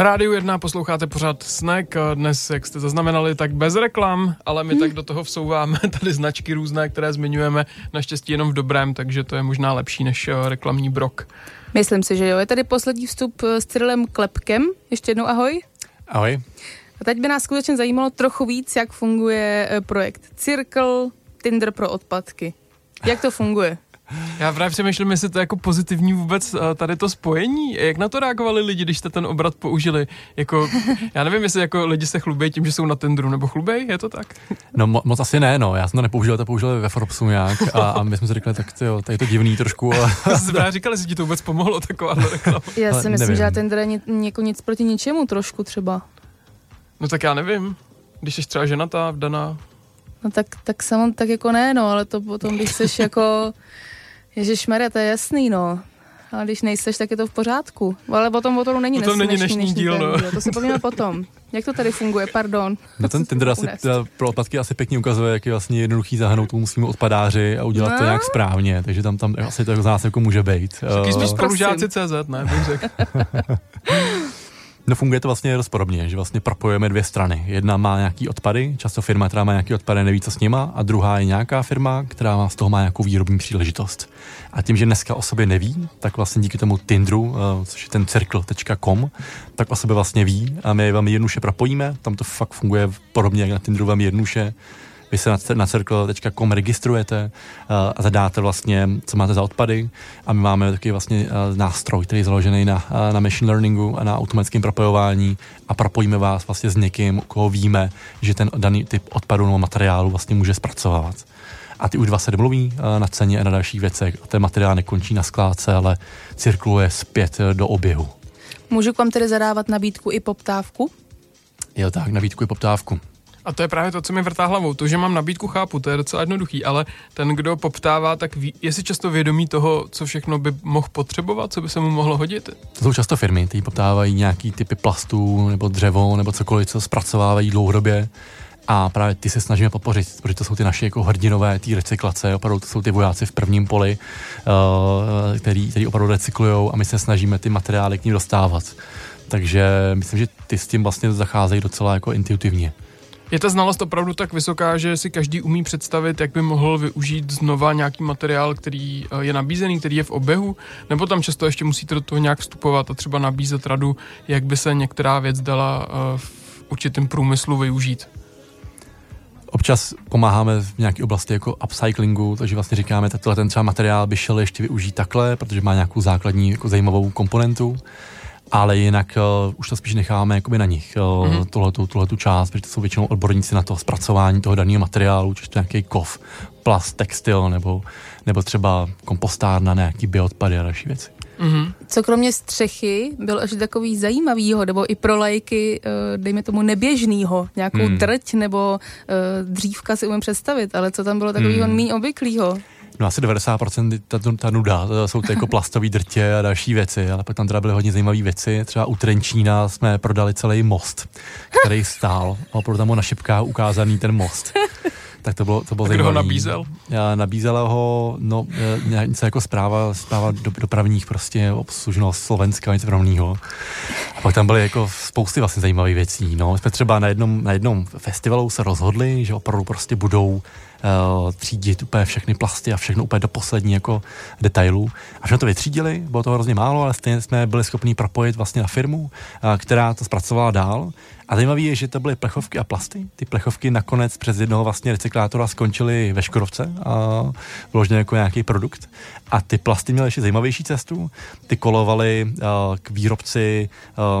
Na rádiu 1 posloucháte pořád Snack. Dnes, jak jste zaznamenali, tak bez reklam, ale my tak do toho vsouváme tady značky různé, které zmiňujeme naštěstí jenom v dobrém, takže to je možná lepší než eh, reklamní brok. Myslím si, že jo. Je tady poslední vstup eh, s Cyrilem Klepkem. Ještě jednou ahoj. Ahoj. A teď by nás skutečně zajímalo trochu víc, jak funguje eh, projekt Circle Tinder pro odpadky. Jak to funguje? Já právě přemýšlím, jestli to je jako pozitivní vůbec eh, tady to spojení. Jak na to reagovali lidi, když jste ten obrat použili? Jako, já nevím, jestli jako lidi se chlubí tím, že jsou na Tinderu, nebo chlubej, je to tak? No mo- moc asi ne, no. Já jsem to nepoužil, to použil ve Forbesu nějak a, a my jsme si řekli, tak to jo, tady je to divný trošku. Ale... Jsi právě říkali, jestli ti to vůbec pomohlo, taková reklama. Já si myslím, nevím. že Tinder je ni- jako nic proti ničemu trošku třeba. No tak já nevím. Když jsi třeba ženatá, vdaná, No tak, tak samo, tak jako ne, no, ale to potom, když seš jako, Ježíš to je jasný, no. Ale když nejseš, tak je to v pořádku. Ale potom o tom není, Potom dnes- není dnešní díl, no. To si povíme potom. Jak to tady funguje, pardon. No ten Tinder asi teda pro odpadky asi pěkně ukazuje, jak je vlastně jednoduchý zahrnout tomu svým odpadáři a udělat to No. nějak správně, takže tam, tam asi to z nás jako může být. taky Eh, spíš CZ, ne, bych řekl. No funguje to vlastně dost podobně, že vlastně propojujeme dvě strany. Jedna má nějaký odpady, často firma, která má nějaký odpady, neví, co s nima, a druhá je nějaká firma, která má z toho má nějakou výrobní příležitost. A tím, že dneska o sobě neví, tak vlastně díky tomu Tinderu, eh, což je ten circle.com, tak o sobě vlastně ví a my je velmi jednoduše propojíme. Tam to fakt funguje podobně jak na Tinderu velmi jednoduše. Vy se na, circle.com registrujete uh, a zadáte vlastně, co máte za odpady a my máme taky vlastně uh, nástroj, který je založený na, uh, na machine learningu a na automatickém propojování a propojíme vás vlastně s někým, koho víme, že ten daný typ odpadu nebo materiálu vlastně může zpracovávat. A ty už dva se domluví na ceně a na dalších věcech a ten materiál nekončí na skládce, ale cirkuluje zpět do oběhu. Můžu k vám tedy zadávat nabídku i poptávku? Jo tak, nabídku i poptávku. A to je právě to, co mi vrtá hlavou. To, že mám nabídku, chápu, to je docela jednoduchý, ale ten, kdo poptává, tak ví, je si často vědomí toho, co všechno by mohl potřebovat, co by se mu mohlo hodit. To jsou často firmy, které poptávají nějaký typy plastů nebo dřevo nebo cokoliv, co zpracovávají dlouhodobě. A právě ty se snažíme podpořit, protože to jsou ty naše jako hrdinové, ty recyklace, opravdu to jsou ty vojáci v prvním poli, uh, který, který opravdu recyklují a my se snažíme ty materiály k ním dostávat. Takže myslím, že ty s tím vlastně zacházejí docela jako intuitivně. Je ta znalost opravdu tak vysoká, že si každý umí představit, jak by mohl využít znova nějaký materiál, který eh, je nabízený, který je v oběhu, nebo tam často ještě musíte do toho nějak vstupovat a třeba nabízet radu, jak by se některá věc dala eh, v určitém průmyslu využít. Občas pomáháme v nějaké oblasti jako upcyclingu, takže vlastně říkáme, tak ten třeba materiál by šel ještě využít takhle, protože má nějakou základní jako zajímavou komponentu, ale jinak uh, už to spíš necháme jakoby na nich, uh, Mhm. mm-hmm. tuhletu, tuhletu část, protože to jsou většinou odborníci na to zpracování toho daného materiálu, či to nějaký kov, plast, textil nebo, nebo třeba kompostárna, nějaký bioodpady a další věci. Mhm. Co kromě střechy byl ještě takový zajímavýho, nebo i pro lajky, eh, dejme tomu neběžnýho, nějakou hmm. trť nebo eh, dřívka si umím představit, ale co tam bylo takového Hmm. hmm. méně obvyklého? No asi 90% ta, ta nuda, to jsou to jako plastové drtě a další věci, ale pak tam teda byly hodně zajímavé věci. Třeba u Trenčína jsme prodali celý most, který stál a opravdu tam na šipkách ukázaný ten most. Tak to bylo, to bylo A kdo ho nabízel? Já nabízela ho, no, nějak- něco jako zpráva, zpráva do, dopravních prostě obslužnost Slovenska, něco podobného. A pak tam byly jako spousty vlastně zajímavých věcí. No. My jsme třeba na jednom, na jednom festivalu se rozhodli, že opravdu prostě budou uh, třídit úplně všechny plasty a všechno úplně do poslední jako detailů. A všechno to vytřídili, bylo to hrozně málo, ale stejně jsme byli schopni propojit vlastně na firmu, uh, která to zpracovala dál. A zajímavé je, že to byly plechovky a plasty. Ty plechovky nakonec přes jednoho vlastně recyklátora skončily ve Škodovce a vložené jako nějaký produkt. A ty plasty měly ještě zajímavější cestu. Ty kolovaly uh, k výrobci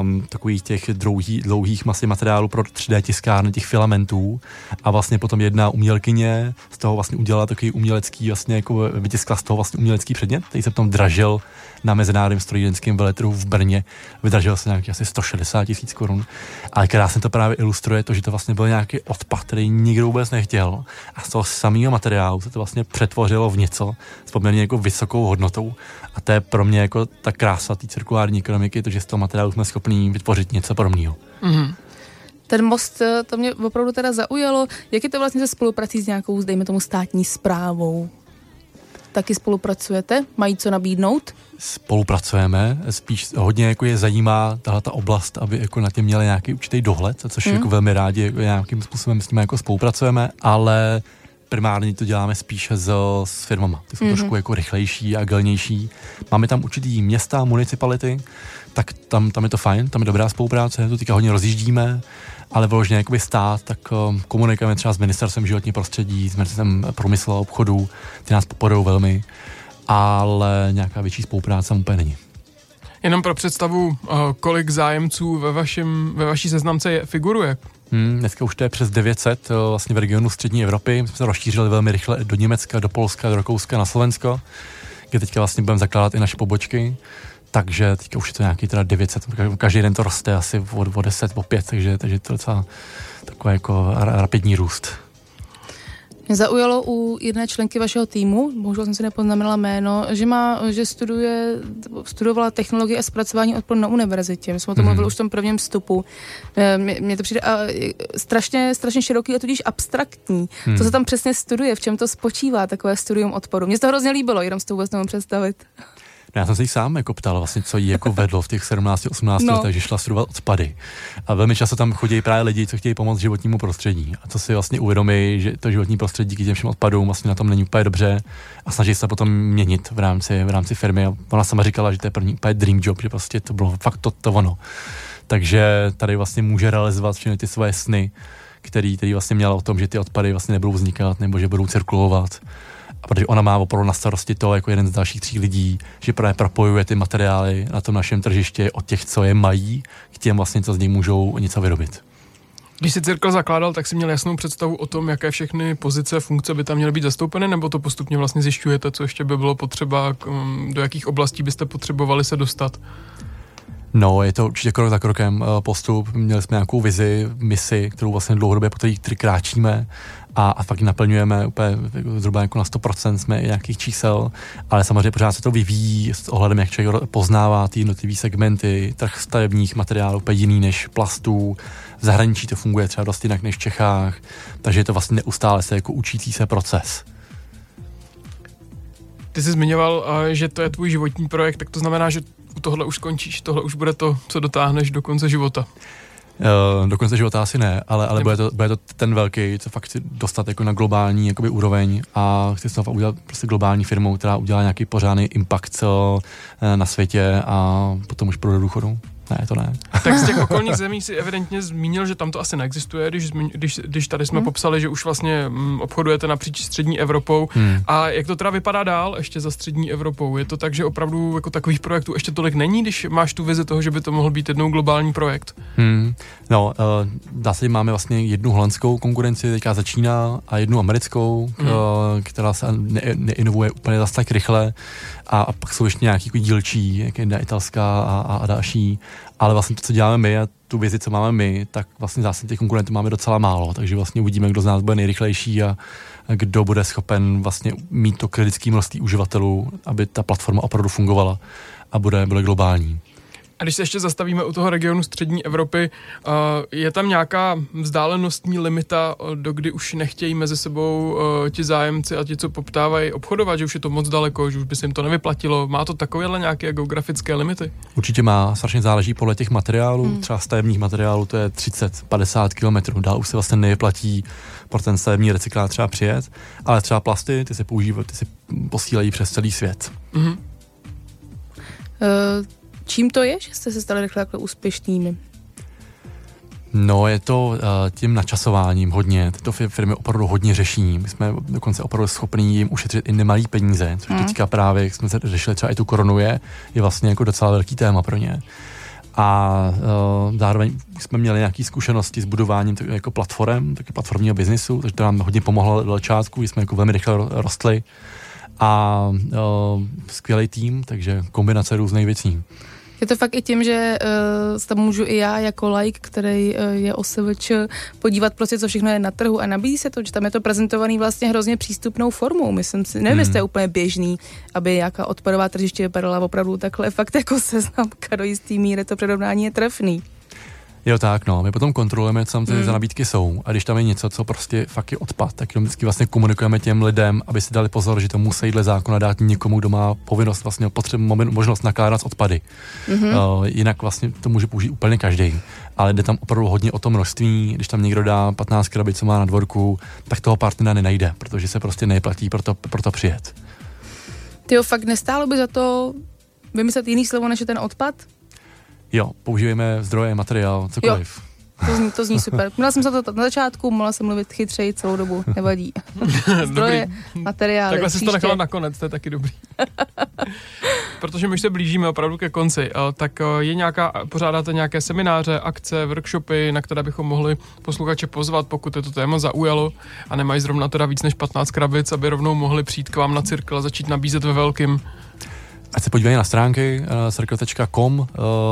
um, takových těch dlouhý, dlouhých masy materiálů pro 3D tiskárny těch filamentů a vlastně potom jedna umělkyně z toho vlastně udělala takový umělecký, vlastně jako vytiskla z toho vlastně umělecký předmět, který se potom dražil na mezinárodním strojírenském veletrhu v Brně. Vydražil se nějaký asi 160 tisíc korun. Ale krásně to právě ilustruje to, že to vlastně byl nějaký odpad, který nikdo vůbec nechtěl. A z toho samého materiálu se to vlastně přetvořilo v něco s poměrně jako vysokou hodnotou. A to je pro mě jako ta krása té cirkulární ekonomiky, to, že z toho materiálu jsme schopni vytvořit něco podobného. Mhm. Ten most, eh, to mě opravdu teda zaujalo. Jak je to vlastně se spoluprací s nějakou, dejme tomu, státní zprávou? Taky spolupracujete? Mají co nabídnout? spolupracujeme, spíš hodně jako je zajímá tahle ta oblast, aby jako na tím měli nějaký určitý dohled, což Hmm. jako velmi rádi jako nějakým způsobem s nimi jako spolupracujeme, ale primárně to děláme spíše s, s firmama. Ty jsou Mhm. mm-hmm. trošku jako rychlejší, agilnější. Máme tam určitý města, municipality, tak tam, tam je to fajn, tam je dobrá spolupráce, to teďka hodně rozjíždíme, ale vyloženě jakoby stát, tak um, komunikujeme třeba s ministerstvem životní prostředí, s ministerstvem průmyslu a obchodu, ty nás podporují velmi, ale nějaká větší spolupráce tam úplně není. Jenom pro představu, eh, kolik zájemců ve, vašem, ve vaší seznamce je, figuruje. Hmm, dneska už to je přes 900 eh, vlastně v regionu střední Evropy. My jsme se rozšířili velmi rychle do Německa, do Polska, do Rakouska, na Slovensko, kde teďka vlastně budeme zakládat i naše pobočky. Takže teďka už je to nějaký teda 900, každý den to roste asi o, o 10, o 5, takže, takže to je docela takový jako ra- rapidní růst. Mě zaujalo u jedné členky vašeho týmu, bohužel jsem si nepoznamenala jméno, že má, že studuje, studovala technologie a zpracování odpadu na univerzitě. My jsme o tom Mhm. mluvili už v tom prvním vstupu. Eh, Mně, to přijde a, eh, strašně, strašně široký a tudíž abstraktní. Hmm. Co se tam přesně studuje, v čem to spočívá, takové studium odpadu. Mně se to hrozně líbilo, jenom si to vůbec nemůžu představit. No já jsem se jí sám jako ptal vlastně, co jí jako vedlo v těch 17-18 No. no. letech, že šla studovat odpady. A velmi často tam chodí právě lidi, co chtějí pomoct životnímu prostředí. A co si vlastně uvědomí, že to životní prostředí díky těm všem odpadům vlastně na tom není úplně dobře a snaží se potom měnit v rámci, v rámci firmy. A ona sama říkala, že to je první úplně dream job, že prostě to bylo fakt to, to ono. Takže tady vlastně může realizovat všechny ty svoje sny, který, který vlastně měla o tom, že ty odpady vlastně nebudou vznikat nebo že budou cirkulovat. A protože ona má opravdu na starosti to jako jeden z dalších tří lidí, že právě propojuje ty materiály na tom našem tržišti od těch, co je mají, k těm vlastně, co z nich můžou něco vyrobit. Když si Cirkel zakládal, tak si měl jasnou představu o tom, jaké všechny pozice a funkce by tam měly být zastoupeny, nebo to postupně vlastně zjišťujete, co ještě by bylo potřeba, um, do jakých oblastí byste potřebovali se dostat? No, je to určitě krok za krokem eh, postup. Měli jsme nějakou vizi, misi, kterou vlastně dlouhodobě po který kráčíme a, a fakt naplňujeme úplně jako zhruba jako na 100% jsme nějakých čísel, ale samozřejmě pořád se to vyvíjí s ohledem, jak člověk poznává ty jednotlivé segmenty, trh stavebních materiálů úplně jiný než plastů, v zahraničí to funguje třeba dost jinak než v Čechách, takže je to vlastně neustále se jako učící se proces. Ty jsi zmiňoval, eh, že to je tvůj životní projekt, tak to znamená, že tohle už skončíš, tohle už bude to, co dotáhneš do konce života. Uh, do konce života asi ne, ale, ale bude, to, bude to ten velký, co fakt chci dostat jako na globální jakoby, úroveň a chci se udělat prostě globální firmou, která udělá nějaký pořádný impact eh, na světě a potom už půjdu do důchodu. Ne, to ne. Tak z těch okolních zemí si evidentně zmínil, že tam to asi neexistuje, když, když, když tady jsme Hmm. popsali, že už vlastně mm, obchodujete napříč střední Evropou. Hmm. A jak to teda vypadá dál ještě za střední Evropou? Je to tak, že opravdu jako takových projektů ještě tolik není, když máš tu vizi toho, že by to mohl být jednou globální projekt? Hmm. No, uh, dá se, máme vlastně jednu holandskou konkurenci, teďka začíná, a jednu americkou, Hmm. uh, která se ne, neinovuje úplně zase tak rychle. A, a pak jsou ještě nějaký jako dílčí, jak je jedna italská a, a, a další. Ale vlastně to, co děláme my a tu vizi, co máme my, tak vlastně zase těch konkurentů máme docela málo. Takže vlastně uvidíme, kdo z nás bude nejrychlejší a kdo bude schopen vlastně mít to kritické množství uživatelů, aby ta platforma opravdu fungovala a bude, bude globální. A když se ještě zastavíme u toho regionu střední Evropy, uh, je tam nějaká vzdálenostní limita, uh, do kdy už nechtějí mezi sebou uh, ti zájemci a ti, co poptávají, obchodovat, že už je to moc daleko, že už by se jim to nevyplatilo. Má to takovéhle nějaké geografické limity? Určitě má, strašně záleží podle těch materiálů, Hmm. hmm. třeba stavebních materiálů to je 30-50 km, dál už se vlastně nevyplatí pro ten stavební recyklát třeba přijet, ale třeba plasty, ty se používají, ty se posílají přes celý svět. Mhm. Eh, Čím to je, že jste se stali rychle takhle úspěšnými? No, je to uh, tím načasováním hodně. Tyto fi- firmy opravdu hodně řeší. My jsme dokonce opravdu schopní jim ušetřit i nemalý peníze, což Hmm. teďka právě, jak jsme se řešili třeba i tu koronu, je, je vlastně jako docela velký téma pro ně. A uh, zároveň jsme měli nějaké zkušenosti s budováním tak, jako platform, taky platformního biznisu, takže to nám hodně pomohlo do začátku, jsme jako velmi rychle ro- rostli. A uh, skvělý tým, takže kombinace různých věcí. Je to fakt i tím, že uh, tam můžu i já jako like, který uh, je OSVČ, podívat prostě, co všechno je na trhu a nabízí se to, že tam je to prezentovaný vlastně hrozně přístupnou formou. Myslím si, nevím, Hmm. jestli je úplně běžný, aby nějaká odpadová tržiště vypadala opravdu takhle fakt jako seznamka do jistý míry, to přirovnání je trefný. Jo, tak no, my potom kontrolujeme, co tam ty Hmm. za nabídky jsou a když tam je něco, co prostě fakt je odpad, tak jenom vždycky vlastně komunikujeme těm lidem, aby si dali pozor, že to musí dle zákona dát někomu, kdo má povinnost vlastně potřebu, možnost nakládat s odpady. Mhm. Uh, jinak vlastně to může použít úplně každý. Ale jde tam opravdu hodně o to množství, když tam někdo dá 15 krabic, co má na dvorku, tak toho partnera nenajde, protože se prostě neplatí pro to, pro to přijet. Ty jo, fakt nestálo by za to vymyslet jiný slovo, než je ten odpad? Jo, použijeme zdroje, materiál, cokoliv. To zní, to zní super. Měla jsem se to na začátku, mohla jsem mluvit chytřeji celou dobu, nevadí. Zdroje, materiály, Takhle jsi to nechala nakonec, to je taky dobrý. Protože my už se blížíme opravdu ke konci, eh, tak eh, je nějaká, pořádáte nějaké semináře, akce, workshopy, na které bychom mohli posluchače pozvat, pokud je to téma zaujalo a nemají zrovna teda víc než 15 krabic, aby rovnou mohli přijít k vám na cirkl a začít nabízet ve velkým. Ať se podívají na stránky uh, circle.com, uh,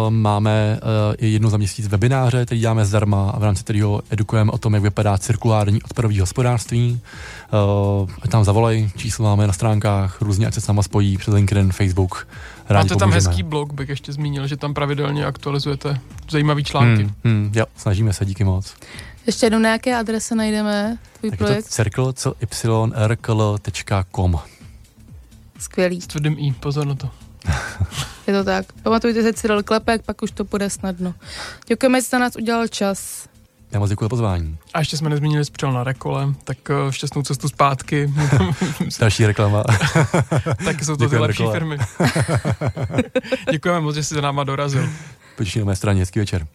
máme uh, i jednou za měsíc webináře, který děláme zdarma a v rámci kterého edukujeme o tom, jak vypadá cirkulární odpadové hospodářství. Uh, ať tam zavolej, číslo máme na stránkách, různě, ať se s náma spojí přes LinkedIn, Facebook. Rádi Máte tam hezký blog, bych ještě zmínil, že tam pravidelně aktualizujete zajímavý články. Hmm, hmm, jo, snažíme se, díky moc. Ještě jednou na jaké adrese najdeme tvůj Tak je to projekt? circle.com. Skvělý, S tvrdým i, pozor na to. je to tak. Pamatujte si Cyril Klepek, pak už to půjde snadno. Děkujeme, že jste na nás udělal čas. Já moc děkuji za pozvání. A ještě jsme nezmínili spřel na rekole, tak eh, šťastnou cestu zpátky. Další reklama. Taky jsou to ty Děkujeme, lepší Rekole. firmy. Děkujeme moc, že jsi za náma dorazil. Potěším na mé straně, hezký večer.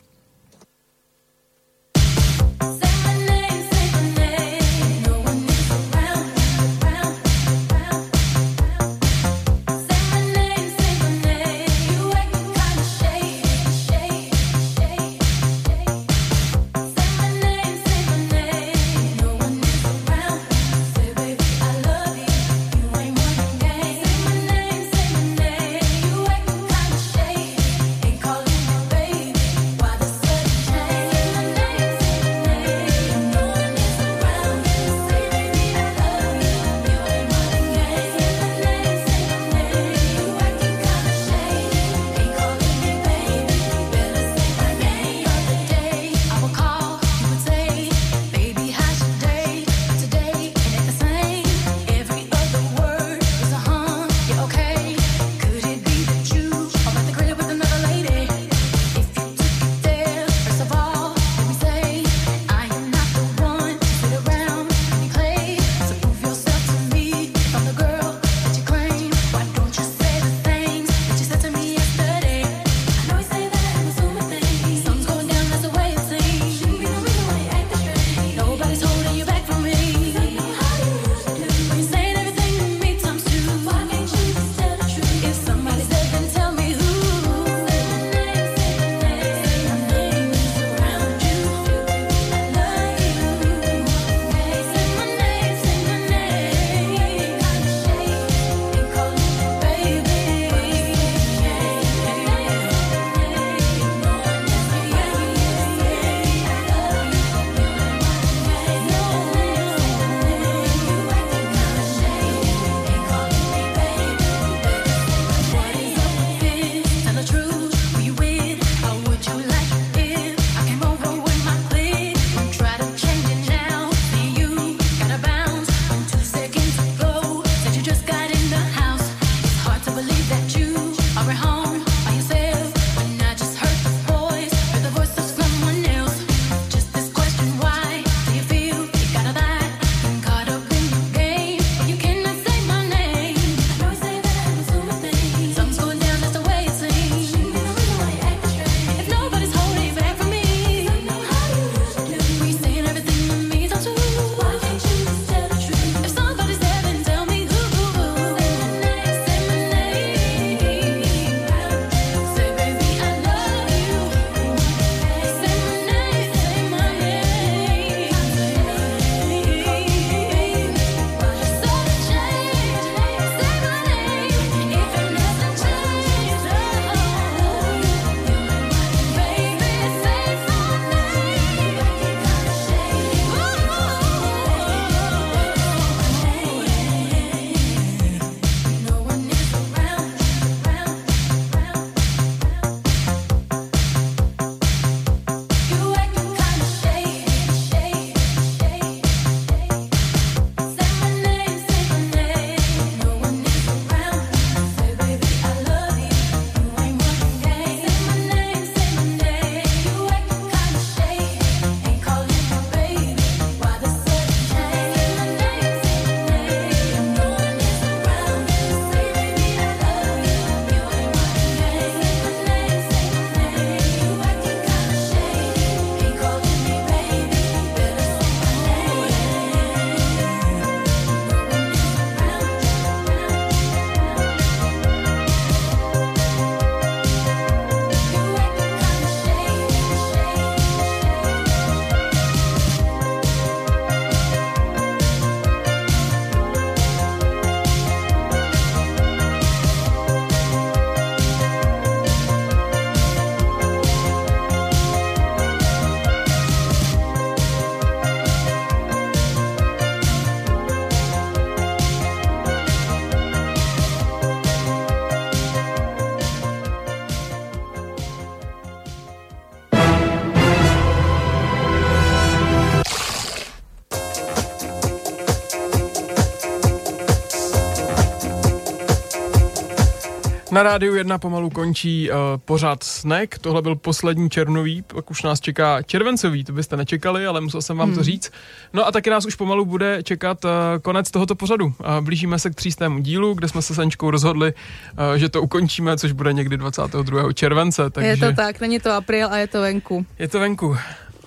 Na rádiu 1 pomalu končí uh, pořád Snack. Tohle byl poslední červnový, pak už nás čeká červencový, to byste nečekali, ale musel jsem vám hmm. to říct. No a taky nás už pomalu bude čekat uh, konec tohoto pořadu. Uh, blížíme se k třístému dílu, kde jsme se s Aničkou rozhodli, uh, že to ukončíme, což bude někdy 22. července. Takže... Je to tak, není to apríl a je to venku. Je to venku.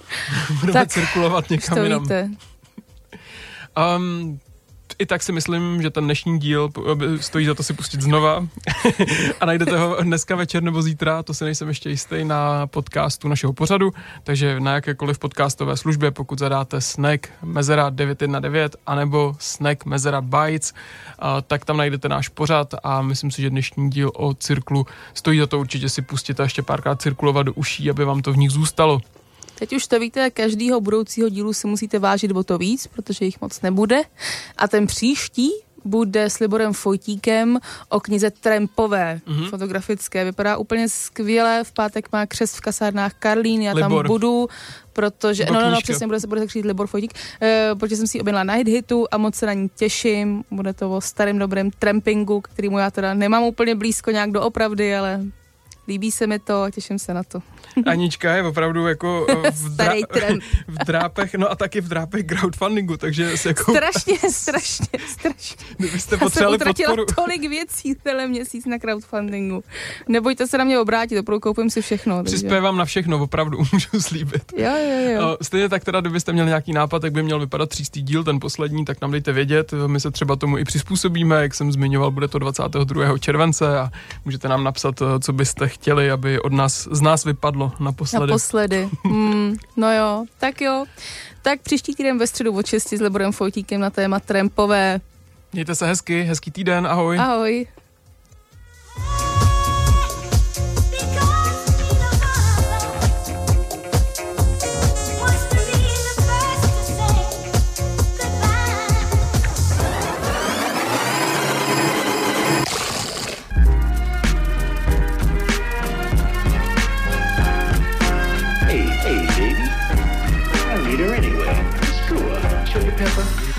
Budeme Tak, cirkulovat někam to jinam. víte. Um, i tak si myslím, že ten dnešní díl eh, stojí za to si pustit znova a najdete ho dneska večer nebo zítra, to si nejsem ještě jistý, na podcastu našeho pořadu, takže na jakékoliv podcastové službě, pokud zadáte Snack Mezera 919 anebo Snack Mezera Bytes, tak tam najdete náš pořad a myslím si, že dnešní díl o cirklu stojí za to určitě si pustit a ještě párkrát cirkulovat do uší, aby vám to v nich zůstalo. Teď už to víte, každýho budoucího dílu si musíte vážit o to víc, protože jich moc nebude. A ten příští bude s Liborem Fojtíkem o knize Trampové, Mhm. mm-hmm. fotografické. Vypadá úplně skvěle, v pátek má křest v kasárnách Karlín, já Libor. tam budu, protože, Nebo no, no, no, přesně, bude se, bude se křít Libor Fojtík, e, protože jsem si objednala na Hitu a moc se na ní těším. Bude to o starém dobrém trampingu, kterýmu já teda nemám úplně blízko nějak do opravdy, ale líbí se mi to a těším se na to. Anička je opravdu jako eh, v, tramp. v drápech, no a taky v drápech crowdfundingu, takže si jako, Strašně, strašně, strašně. kdybyste Já jsem potřebovali podporu, tolik věcí tenhle měsíc na crowdfundingu. Nebojte se na mě obrátit, opravdu koupím si všechno. Takže. přispěvám na všechno, opravdu můžu slíbit. Jo, jo, jo. Eh, Stejně tak teda, kdybyste měli nějaký nápad, jak by měl vypadat třístý díl, ten poslední, tak nám dejte vědět. My se třeba tomu i přizpůsobíme, jak jsem zmiňoval, bude to 22. července a můžete nám napsat, eh, co byste chtěli, aby od nás, z nás vypadlo naposledy. Naposledy. Hmm, no jo, tak jo. Tak příští týden ve středu od 6 s Liborem Fojtíkem na téma trampové. Mějte se hezky, hezký týden, ahoj. Ahoj.